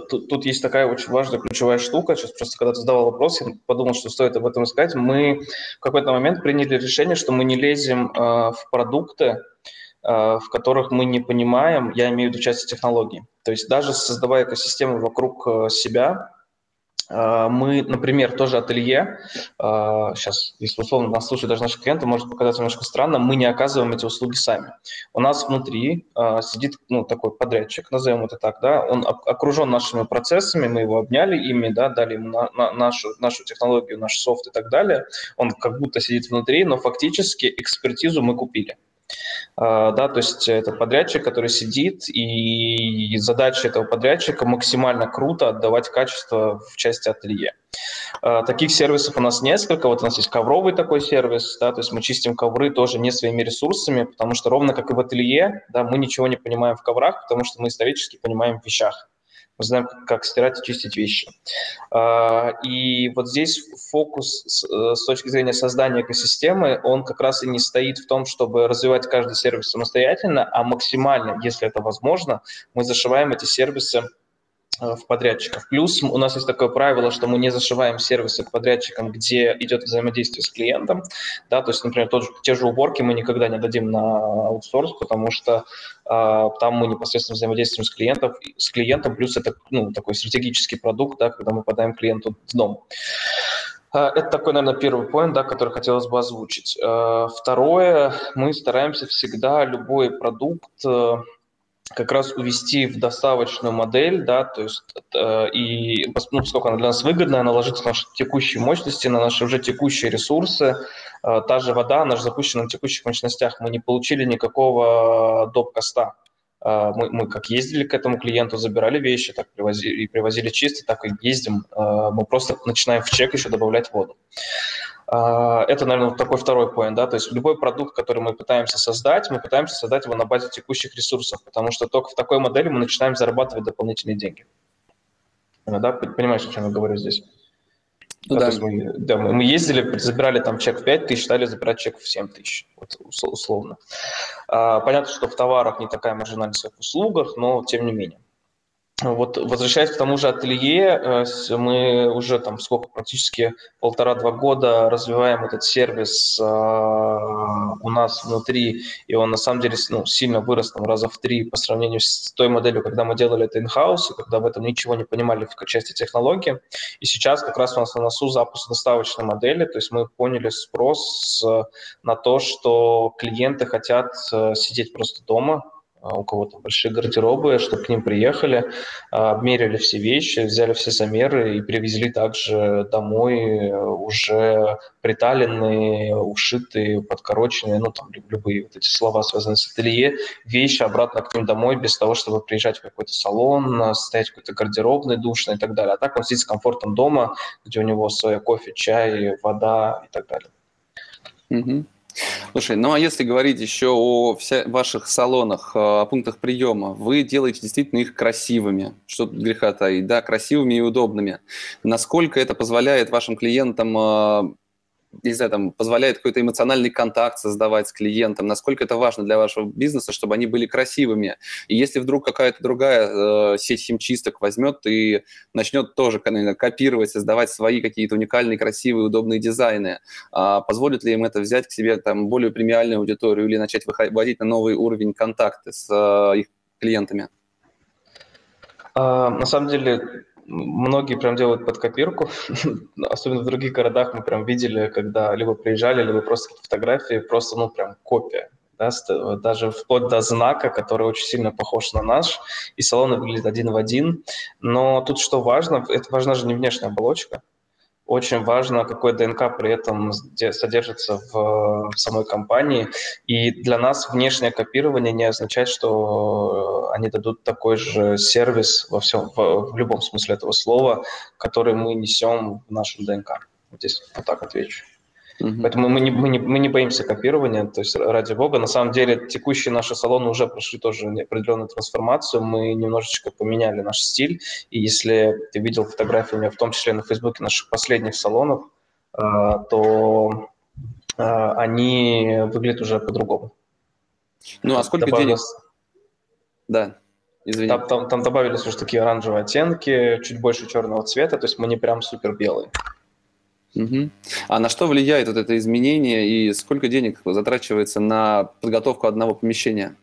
B: тут, тут есть такая очень важная ключевая штука. Сейчас просто когда ты задавал вопрос, я подумал, что стоит об этом сказать. Мы в какой-то момент приняли решение, что мы не лезем в продукты, в которых мы не понимаем, я имею в виду части технологий. То есть даже создавая экосистему вокруг себя, мы, например, тоже ателье, сейчас, а, если условно нас слушают даже наши клиенты, может показаться немножко странно, мы не оказываем эти услуги сами. У нас внутри а, сидит ну, такой подрядчик, назовем это так, да, он окружен нашими процессами, мы его обняли ими, да, дали ему на, на нашу, нашу технологию, наш софт и так далее. Он как будто сидит внутри, но фактически экспертизу мы купили. А, да, то есть это подрядчик, который сидит, и задача этого подрядчика максимально круто отдавать качество в части ателье. А, таких сервисов у нас несколько. Вот у нас есть ковровый такой сервис, да, то есть мы чистим ковры тоже не своими ресурсами, потому что ровно как и в ателье, да, мы ничего не понимаем в коврах, потому что мы исторически понимаем в вещах мы знаем, как стирать и чистить вещи. А, и вот здесь фокус с, с точки зрения создания экосистемы, он как раз и не стоит в том, чтобы развивать каждый сервис самостоятельно, а максимально, если это возможно, мы зашиваем эти сервисы Э, в подрядчиков. Плюс у нас есть такое правило, что мы не зашиваем сервисы к подрядчикам, где идет взаимодействие с клиентом. Да, то есть, например, тот же, те же уборки мы никогда не дадим на аутсорс, потому что э, там мы непосредственно взаимодействуем с клиентом, с клиентом, плюс это ну, такой стратегический продукт, да, когда мы подаем клиенту в дом. Э, это такой, наверное, первый поинт, да, который хотелось бы озвучить. Э, второе, мы стараемся всегда любой продукт как раз увести в доставочную модель, да, то есть э, и ну, поскольку она для нас выгодная, она ложится на наши текущие мощности, на наши уже текущие ресурсы. Э, та же вода, она же запущена на текущих мощностях, мы не получили никакого доп-коста. Э, мы, мы как ездили к этому клиенту, забирали вещи, так привозили, и привозили чисто, так и ездим. Э, мы просто начинаем в чек еще добавлять воду. Это, наверное, такой второй поинт, да, то есть любой продукт, который мы пытаемся создать, мы пытаемся создать его на базе текущих ресурсов, потому что только в такой модели мы начинаем зарабатывать дополнительные деньги. Да, понимаешь, о чем я говорю здесь? Ну, да, да. мы, да, мы ездили, забирали там чек в 5 тысяч, стали забирать чек в 7 тысяч, вот, условно. А, понятно, что в товарах не такая маржинальность, как в услугах, но тем не менее. Вот, возвращаясь к тому же ателье, э, мы уже там сколько, практически полтора-два года развиваем этот сервис э, у нас внутри, и он на самом деле ну, сильно вырос там раза в три по сравнению с той моделью, когда мы делали это in-house, когда в этом ничего не понимали в части технологии. И сейчас как раз у нас на носу запуск доставочной модели, то есть мы поняли спрос на то, что клиенты хотят э, сидеть просто дома, у кого-то большие гардеробы, чтобы к ним приехали, а, обмерили все вещи, взяли все замеры и привезли также домой уже приталенные, ушитые, подкороченные, ну там любые вот эти слова, связанные с ателье, вещи обратно к ним домой без того, чтобы приезжать в какой-то салон, стоять в какой-то гардеробной, душной и так далее. А так он сидит с комфортом дома, где у него своя кофе, чай, вода и так далее.
A: Mm-hmm. Слушай, ну а если говорить еще о вся, ваших салонах, о пунктах приема, вы делаете действительно их красивыми, что тут греха таить, да, красивыми и удобными. Насколько это позволяет вашим клиентам не знаю, там, позволяет какой-то эмоциональный контакт создавать с клиентом, насколько это важно для вашего бизнеса, чтобы они были красивыми. И если вдруг какая-то другая э, сеть химчисток возьмет и начнет тоже наверное, копировать, создавать свои какие-то уникальные, красивые, удобные дизайны, э, позволит ли им это взять к себе там более премиальную аудиторию или начать выводить на новый уровень контакты с э, их клиентами?
B: А, на самом деле, многие прям делают под копирку, особенно в других городах мы прям видели, когда либо приезжали, либо просто фотографии, просто, ну, прям копия, да, даже вплоть до знака, который очень сильно похож на наш, и салон выглядит один в один. Но тут что важно, это важна же не внешняя оболочка, очень важно, какой ДНК при этом содержится в, самой компании. И для нас внешнее копирование не означает, что они дадут такой же сервис во всем, в любом смысле этого слова, который мы несем в нашем ДНК. Вот здесь вот так отвечу. Mm-hmm. Поэтому мы не, мы, не, мы не боимся копирования, то есть ради бога. На самом деле текущие наши салоны уже прошли тоже определенную трансформацию, мы немножечко поменяли наш стиль, и если ты видел фотографии у меня, в том числе на Фейсбуке, наших последних салонов, э, то э, они выглядят уже по-другому.
A: Ну, а сколько Добавилось... денег? Да,
B: извини. Там, там, там добавились уже такие оранжевые оттенки, чуть больше черного цвета, то есть мы не прям супер белые.
A: Угу. А на что влияет вот это изменение и сколько денег затрачивается на подготовку одного помещения?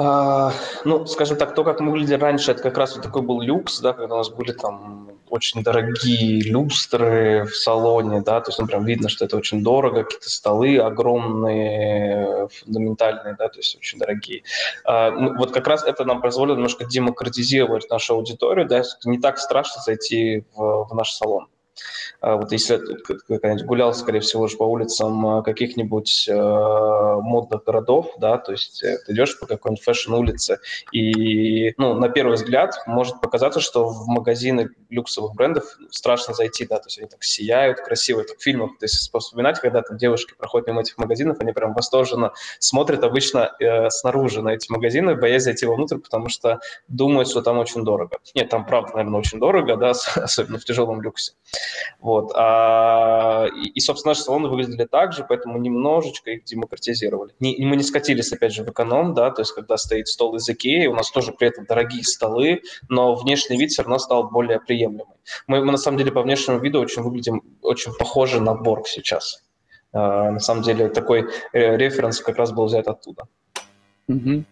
B: А, ну, скажем так, то, как мы выглядели раньше, это как раз вот такой был люкс, да, когда у нас были там очень дорогие люстры в салоне, да, то есть ну, прям видно, что это очень дорого, какие-то столы огромные, фундаментальные, да, то есть очень дорогие. А, вот как раз это нам позволило немножко демократизировать нашу аудиторию, да, не так страшно зайти в, в наш салон. А вот если гулял, скорее всего, уже по улицам а, каких-нибудь э, модных городов, да, то есть э, ты идешь по какой-нибудь фэшн-улице, и, ну, на первый взгляд может показаться, что в магазины люксовых брендов страшно зайти, да, то есть они так сияют, красиво, как в фильмах, то есть вспоминать, когда там девушки проходят мимо этих магазинов, они прям восторженно смотрят обычно э, снаружи на эти магазины, боясь зайти вовнутрь, потому что думают, что там очень дорого. Нет, там правда, наверное, очень дорого, да, особенно в тяжелом люксе. Вот. А, и, собственно, наши салоны выглядели так же, поэтому немножечко их демократизировали. Не, мы не скатились, опять же, в эконом, да, то есть когда стоит стол из Икеи, у нас тоже при этом дорогие столы, но внешний вид все равно стал более приемлемый. Мы, мы на самом деле, по внешнему виду очень выглядим очень похожи на Борг сейчас. А, на самом деле, такой э, референс как раз был взят оттуда.
A: Mm-hmm.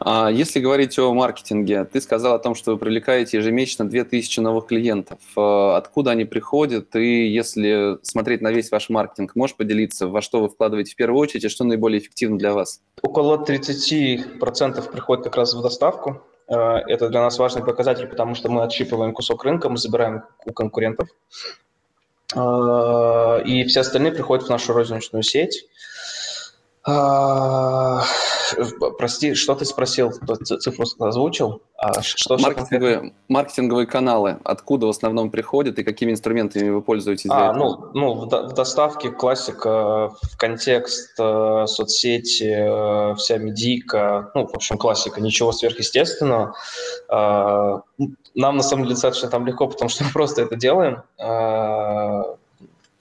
A: А если говорить о маркетинге, ты сказал о том, что вы привлекаете ежемесячно 2000 новых клиентов. А откуда они приходят? И если смотреть на весь ваш маркетинг, можешь поделиться, во что вы вкладываете в первую очередь и что наиболее эффективно для вас?
B: Около 30% приходит как раз в доставку. А, это для нас важный показатель, потому что мы отщипываем кусок рынка, мы забираем у конкурентов. И все остальные приходят в нашу розничную сеть. Прости, что ты спросил? Цифру озвучил?
A: А что, маркетинговые, маркетинговые каналы. Откуда в основном приходят и какими инструментами вы пользуетесь?
B: А, ну, ну в, в доставке классика, в контекст, э, соцсети, э, вся медийка. Ну, в общем, классика. Ничего сверхъестественного. Э, нам, на самом деле, достаточно там легко, потому что мы просто это делаем.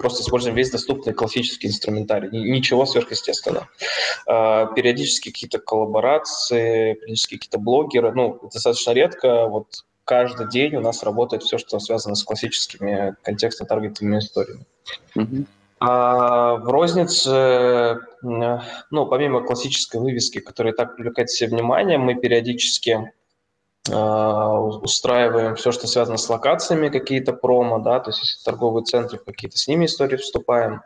B: Просто используем весь доступный классический инструментарий, ничего сверхъестественного. А, периодически какие-то коллаборации, периодически какие-то блогеры, ну, достаточно редко, вот каждый день у нас работает все, что связано с классическими контекстно-таргетными историями. Mm-hmm. А в рознице, ну, помимо классической вывески, которая так привлекает все внимание, мы периодически устраиваем все, что связано с локациями, какие-то промо, да, то есть если торговые центры, какие-то с ними истории вступаем,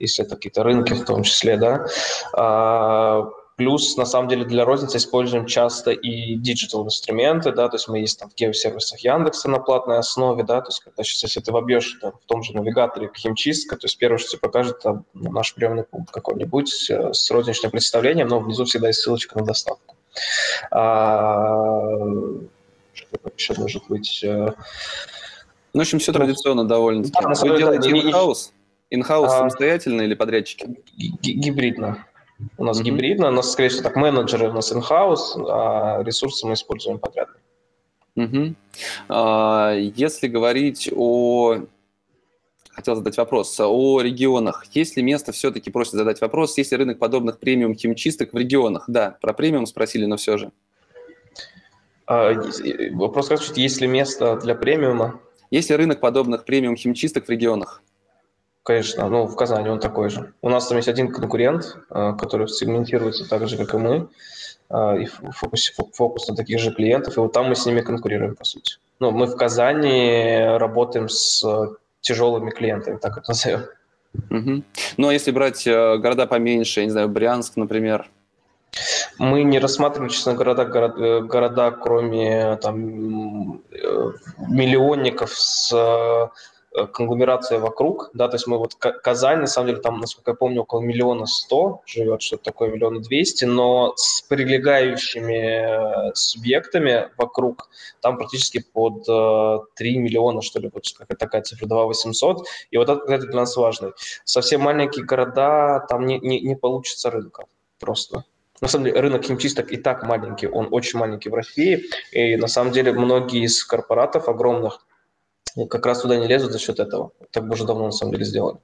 B: если это какие-то рынки в том числе, да. А, плюс, на самом деле, для розницы используем часто и digital инструменты, да, то есть мы есть там в геосервисах Яндекса на платной основе, да, то есть когда сейчас, если ты вобьешь там, в том же навигаторе химчистка, то есть первое, что тебе покажет там, наш приемный пункт какой-нибудь э, с розничным представлением, но внизу всегда есть ссылочка на доставку. А, что еще может быть? Э,
A: ну, в общем, все традиционно довольно-таки. Да, Вы делаете in-house? Инхаус а, самостоятельно или подрядчики?
B: Гибридно. У нас mm-hmm. гибридно, у нас, скорее всего, так, менеджеры у нас инхаус, а ресурсы мы используем подрядно.
A: Угу. Если говорить о... Хотел задать вопрос. О регионах. Есть ли место, все-таки просят задать вопрос, есть ли рынок подобных премиум химчисток в регионах? Да, про премиум спросили, но все же.
B: А, вопрос, как есть ли место для премиума?
A: Есть ли рынок подобных премиум химчисток в регионах?
B: Конечно, ну, в Казани он такой же. У нас там есть один конкурент, а, который сегментируется так же, как и мы, а, и фокус, фокус на таких же клиентов, и вот там мы с ними конкурируем, по сути. Ну, мы в Казани работаем с тяжелыми клиентами, так это назовем.
A: Угу. Ну, а если брать э, города поменьше, я не знаю, Брянск, например?
B: Мы не рассматриваем, честно, города, города, э, города кроме там, э, миллионников с Э, конгломерация вокруг, да, то есть мы вот Казань, на самом деле, там, насколько я помню, около миллиона сто живет, что-то такое, миллиона двести, но с прилегающими э, субъектами вокруг там практически под э, 3 миллиона, что ли, вот какая такая цифра, 2 800, и вот это, это для нас важно. Совсем маленькие города, там не, не, не получится рынка просто. На самом деле рынок химчисток и так маленький, он очень маленький в России, и на самом деле многие из корпоратов огромных как раз туда не лезут за счет этого. Так бы уже давно на самом деле сделали.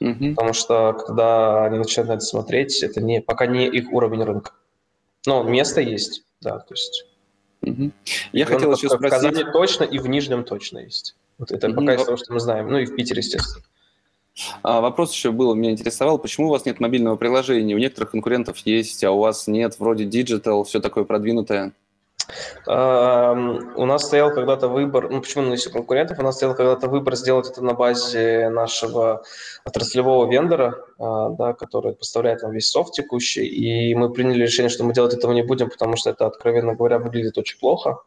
B: Mm-hmm. Потому что когда они начинают на это смотреть, это не, пока не их уровень рынка. Но место есть, да, то есть.
A: Mm-hmm. Я хотел еще спросить... В
B: Казани точно и в Нижнем точно есть. Вот это mm-hmm. пока из того, что мы знаем. Ну и в Питере, естественно.
A: А вопрос еще был, меня интересовал, почему у вас нет мобильного приложения? У некоторых конкурентов есть, а у вас нет, вроде Digital, все такое продвинутое.
B: У нас стоял когда-то выбор, ну почему у нас есть конкурентов, у нас стоял когда-то выбор сделать это на базе нашего отраслевого вендора, а, да, который поставляет нам весь софт текущий, и мы приняли решение, что мы делать этого не будем, потому что это, откровенно говоря, выглядит очень плохо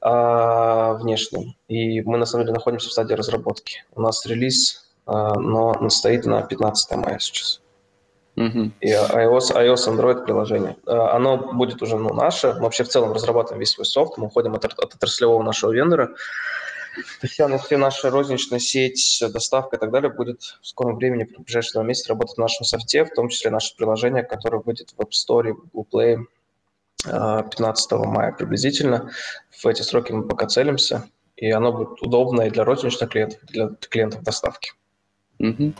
B: а, внешне, и мы на самом деле находимся в стадии разработки. У нас релиз, а, но стоит на 15 мая сейчас. Uh-huh. И iOS, iOS, Android приложение. Э, оно будет уже ну, наше. Мы вообще в целом разрабатываем весь свой софт. Мы уходим от, от отраслевого нашего вендора. Вся, вся наша розничная сеть, доставка и так далее будет в скором времени, в ближайшие два месяца работать в нашем софте, в том числе наше приложение, которое выйдет в App Store, в Google Play 15 мая приблизительно. В эти сроки мы пока целимся, и оно будет удобно и для розничных клиентов, и для клиентов доставки.
A: Угу.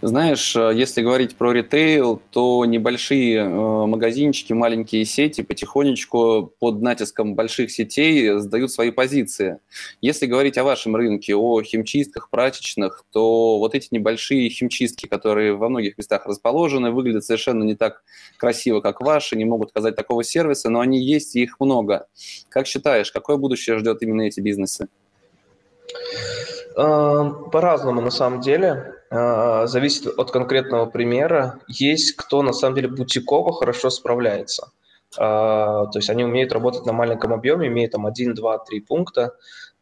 A: Знаешь, э, если говорить про ритейл, то небольшие э, магазинчики, маленькие сети потихонечку под натиском больших сетей сдают свои позиции. Если говорить о вашем рынке, о химчистках, прачечных, то вот эти небольшие химчистки, которые во многих местах расположены, выглядят совершенно не так красиво, как ваши, не могут оказать такого сервиса, но они есть и их много. Как считаешь, какое будущее ждет именно эти бизнесы?
B: Э, по-разному на самом деле. Э, зависит от конкретного примера. Есть кто на самом деле бутиково хорошо справляется. Э, то есть они умеют работать на маленьком объеме, имеют там 1, 2, 3 пункта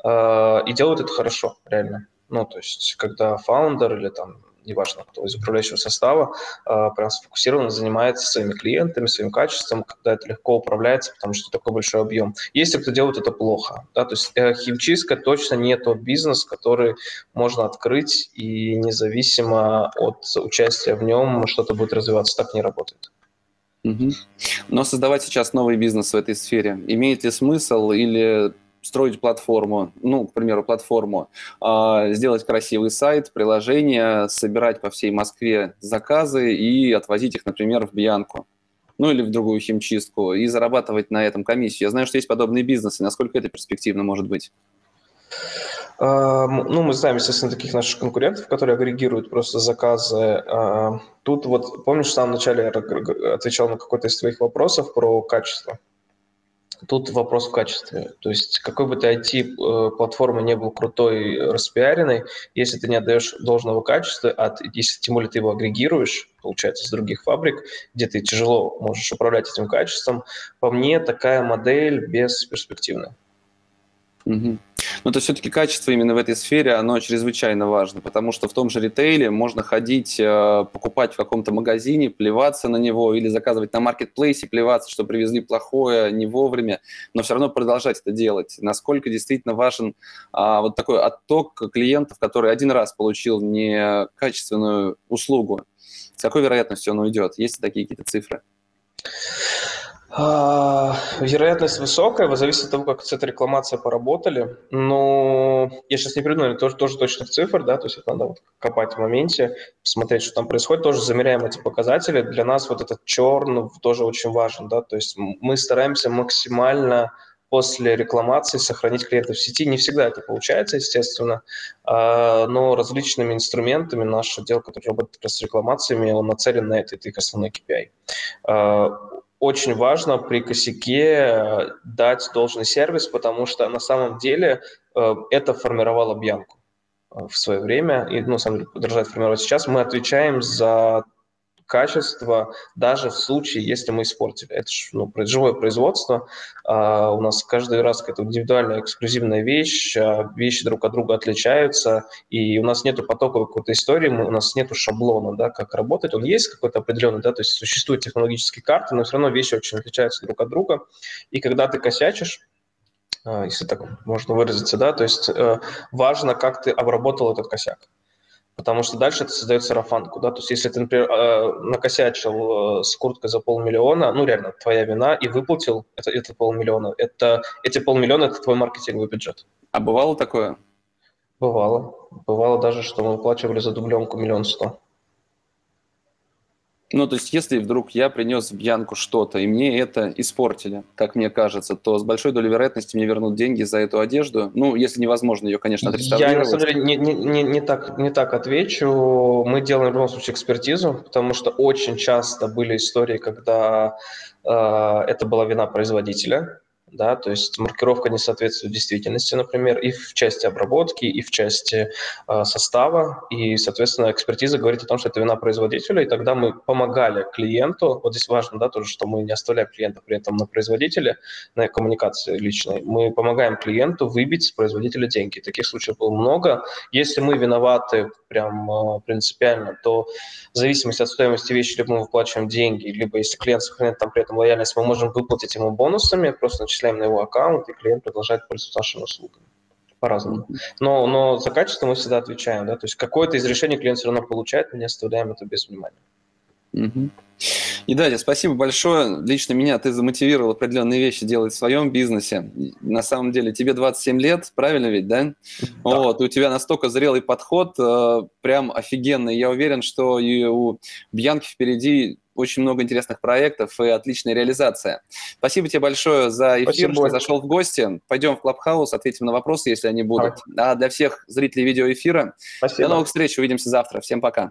B: и делают это хорошо, реально. Ну, то есть, когда фаундер или там неважно кто из управляющего состава, а, прям сфокусированно занимается своими клиентами, своим качеством, когда это легко управляется, потому что такой большой объем. Если кто делает это плохо, да, то есть э, химчистка точно не тот бизнес, который можно открыть и независимо от участия в нем что-то будет развиваться, так не работает.
A: Угу. Но создавать сейчас новый бизнес в этой сфере имеет ли смысл или строить платформу, ну, к примеру, платформу, э, сделать красивый сайт, приложение, собирать по всей Москве заказы и отвозить их, например, в Бьянку, ну или в другую химчистку, и зарабатывать на этом комиссию. Я знаю, что есть подобные бизнесы. Насколько это перспективно может быть?
B: Ну, мы знаем, естественно, таких наших конкурентов, которые агрегируют просто заказы. Тут вот, помнишь, в самом начале я отвечал на какой-то из твоих вопросов про качество? Тут вопрос в качестве. То есть какой бы ты IT-платформы э, не был крутой, распиаренной, если ты не отдаешь должного качества, а если тем более ты его агрегируешь, получается, с других фабрик, где ты тяжело можешь управлять этим качеством, по мне такая модель бесперспективная.
A: Угу. Но это все-таки качество именно в этой сфере, оно чрезвычайно важно, потому что в том же ритейле можно ходить, э, покупать в каком-то магазине, плеваться на него или заказывать на маркетплейсе, плеваться, что привезли плохое, не вовремя, но все равно продолжать это делать. Насколько действительно важен а, вот такой отток клиентов, который один раз получил некачественную услугу. С какой вероятностью он уйдет? Есть такие какие-то цифры?
B: А, вероятность высокая, зависит от того, как с этой рекламацией поработали. Но я сейчас не придумаю тоже, тоже точных цифр, да, то есть это надо вот копать в моменте, посмотреть, что там происходит. Тоже замеряем эти показатели. Для нас вот этот черн тоже очень важен, да, то есть мы стараемся максимально после рекламации сохранить клиентов в сети. Не всегда это получается, естественно, а, но различными инструментами наш отдел, который работает с рекламациями, он нацелен на это, это их основной KPI очень важно при косяке э, дать должный сервис, потому что на самом деле э, это формировало Бьянку э, в свое время, и, ну, на самом деле, продолжает формировать сейчас. Мы отвечаем за качество даже в случае, если мы испортили. Это же ну, живое производство. А, у нас каждый раз какая-то индивидуальная эксклюзивная вещь, а, вещи друг от друга отличаются, и у нас нет потоковой какой-то истории, мы, у нас нет шаблона, да, как работать. Он есть какой-то определенный, да, то есть существуют технологические карты, но все равно вещи очень отличаются друг от друга. И когда ты косячишь, а, если так можно выразиться, да, то есть э, важно, как ты обработал этот косяк потому что дальше это создает сарафанку, да, то есть если ты, например, э, накосячил э, с курткой за полмиллиона, ну, реально, твоя вина, и выплатил это, это полмиллиона, это, эти полмиллиона – это твой маркетинговый бюджет.
A: А бывало такое?
B: Бывало. Бывало даже, что мы выплачивали за дубленку миллион сто.
A: Ну, то есть, если вдруг я принес в Бьянку что-то, и мне это испортили, как мне кажется, то с большой долей вероятности мне вернут деньги за эту одежду. Ну, если невозможно ее, конечно, отреставрировать.
B: Я, на самом деле, не, не, не, не, так, не так отвечу. Мы делаем в любом случае экспертизу, потому что очень часто были истории, когда э, это была вина производителя, да, то есть маркировка не соответствует действительности, например, и в части обработки, и в части э, состава, и, соответственно, экспертиза говорит о том, что это вина производителя, и тогда мы помогали клиенту, вот здесь важно, да, тоже, что мы не оставляем клиента при этом на производителе, на коммуникации личной, мы помогаем клиенту выбить с производителя деньги. Таких случаев было много. Если мы виноваты прям э, принципиально, то в зависимости от стоимости вещи либо мы выплачиваем деньги, либо если клиент сохраняет там при этом лояльность, мы можем выплатить ему бонусами, просто начисляем на его аккаунт, и клиент продолжает пользоваться нашими услугами. По-разному. Но, но за качество мы всегда отвечаем. Да? То есть какое-то из решений клиент все равно получает, мы не оставляем это без внимания.
A: Угу. И Дадя, спасибо большое. Лично меня ты замотивировал определенные вещи делать в своем бизнесе. На самом деле тебе 27 лет, правильно ведь, да? да. Вот, у тебя настолько зрелый подход, э, прям офигенный. Я уверен, что и у Бьянки впереди очень много интересных проектов и отличная реализация. Спасибо тебе большое за эфир, Спасибо. что зашел в гости. Пойдем в Клабхаус, ответим на вопросы, если они будут. А для всех зрителей видеоэфира, Спасибо. до новых встреч, увидимся завтра. Всем пока.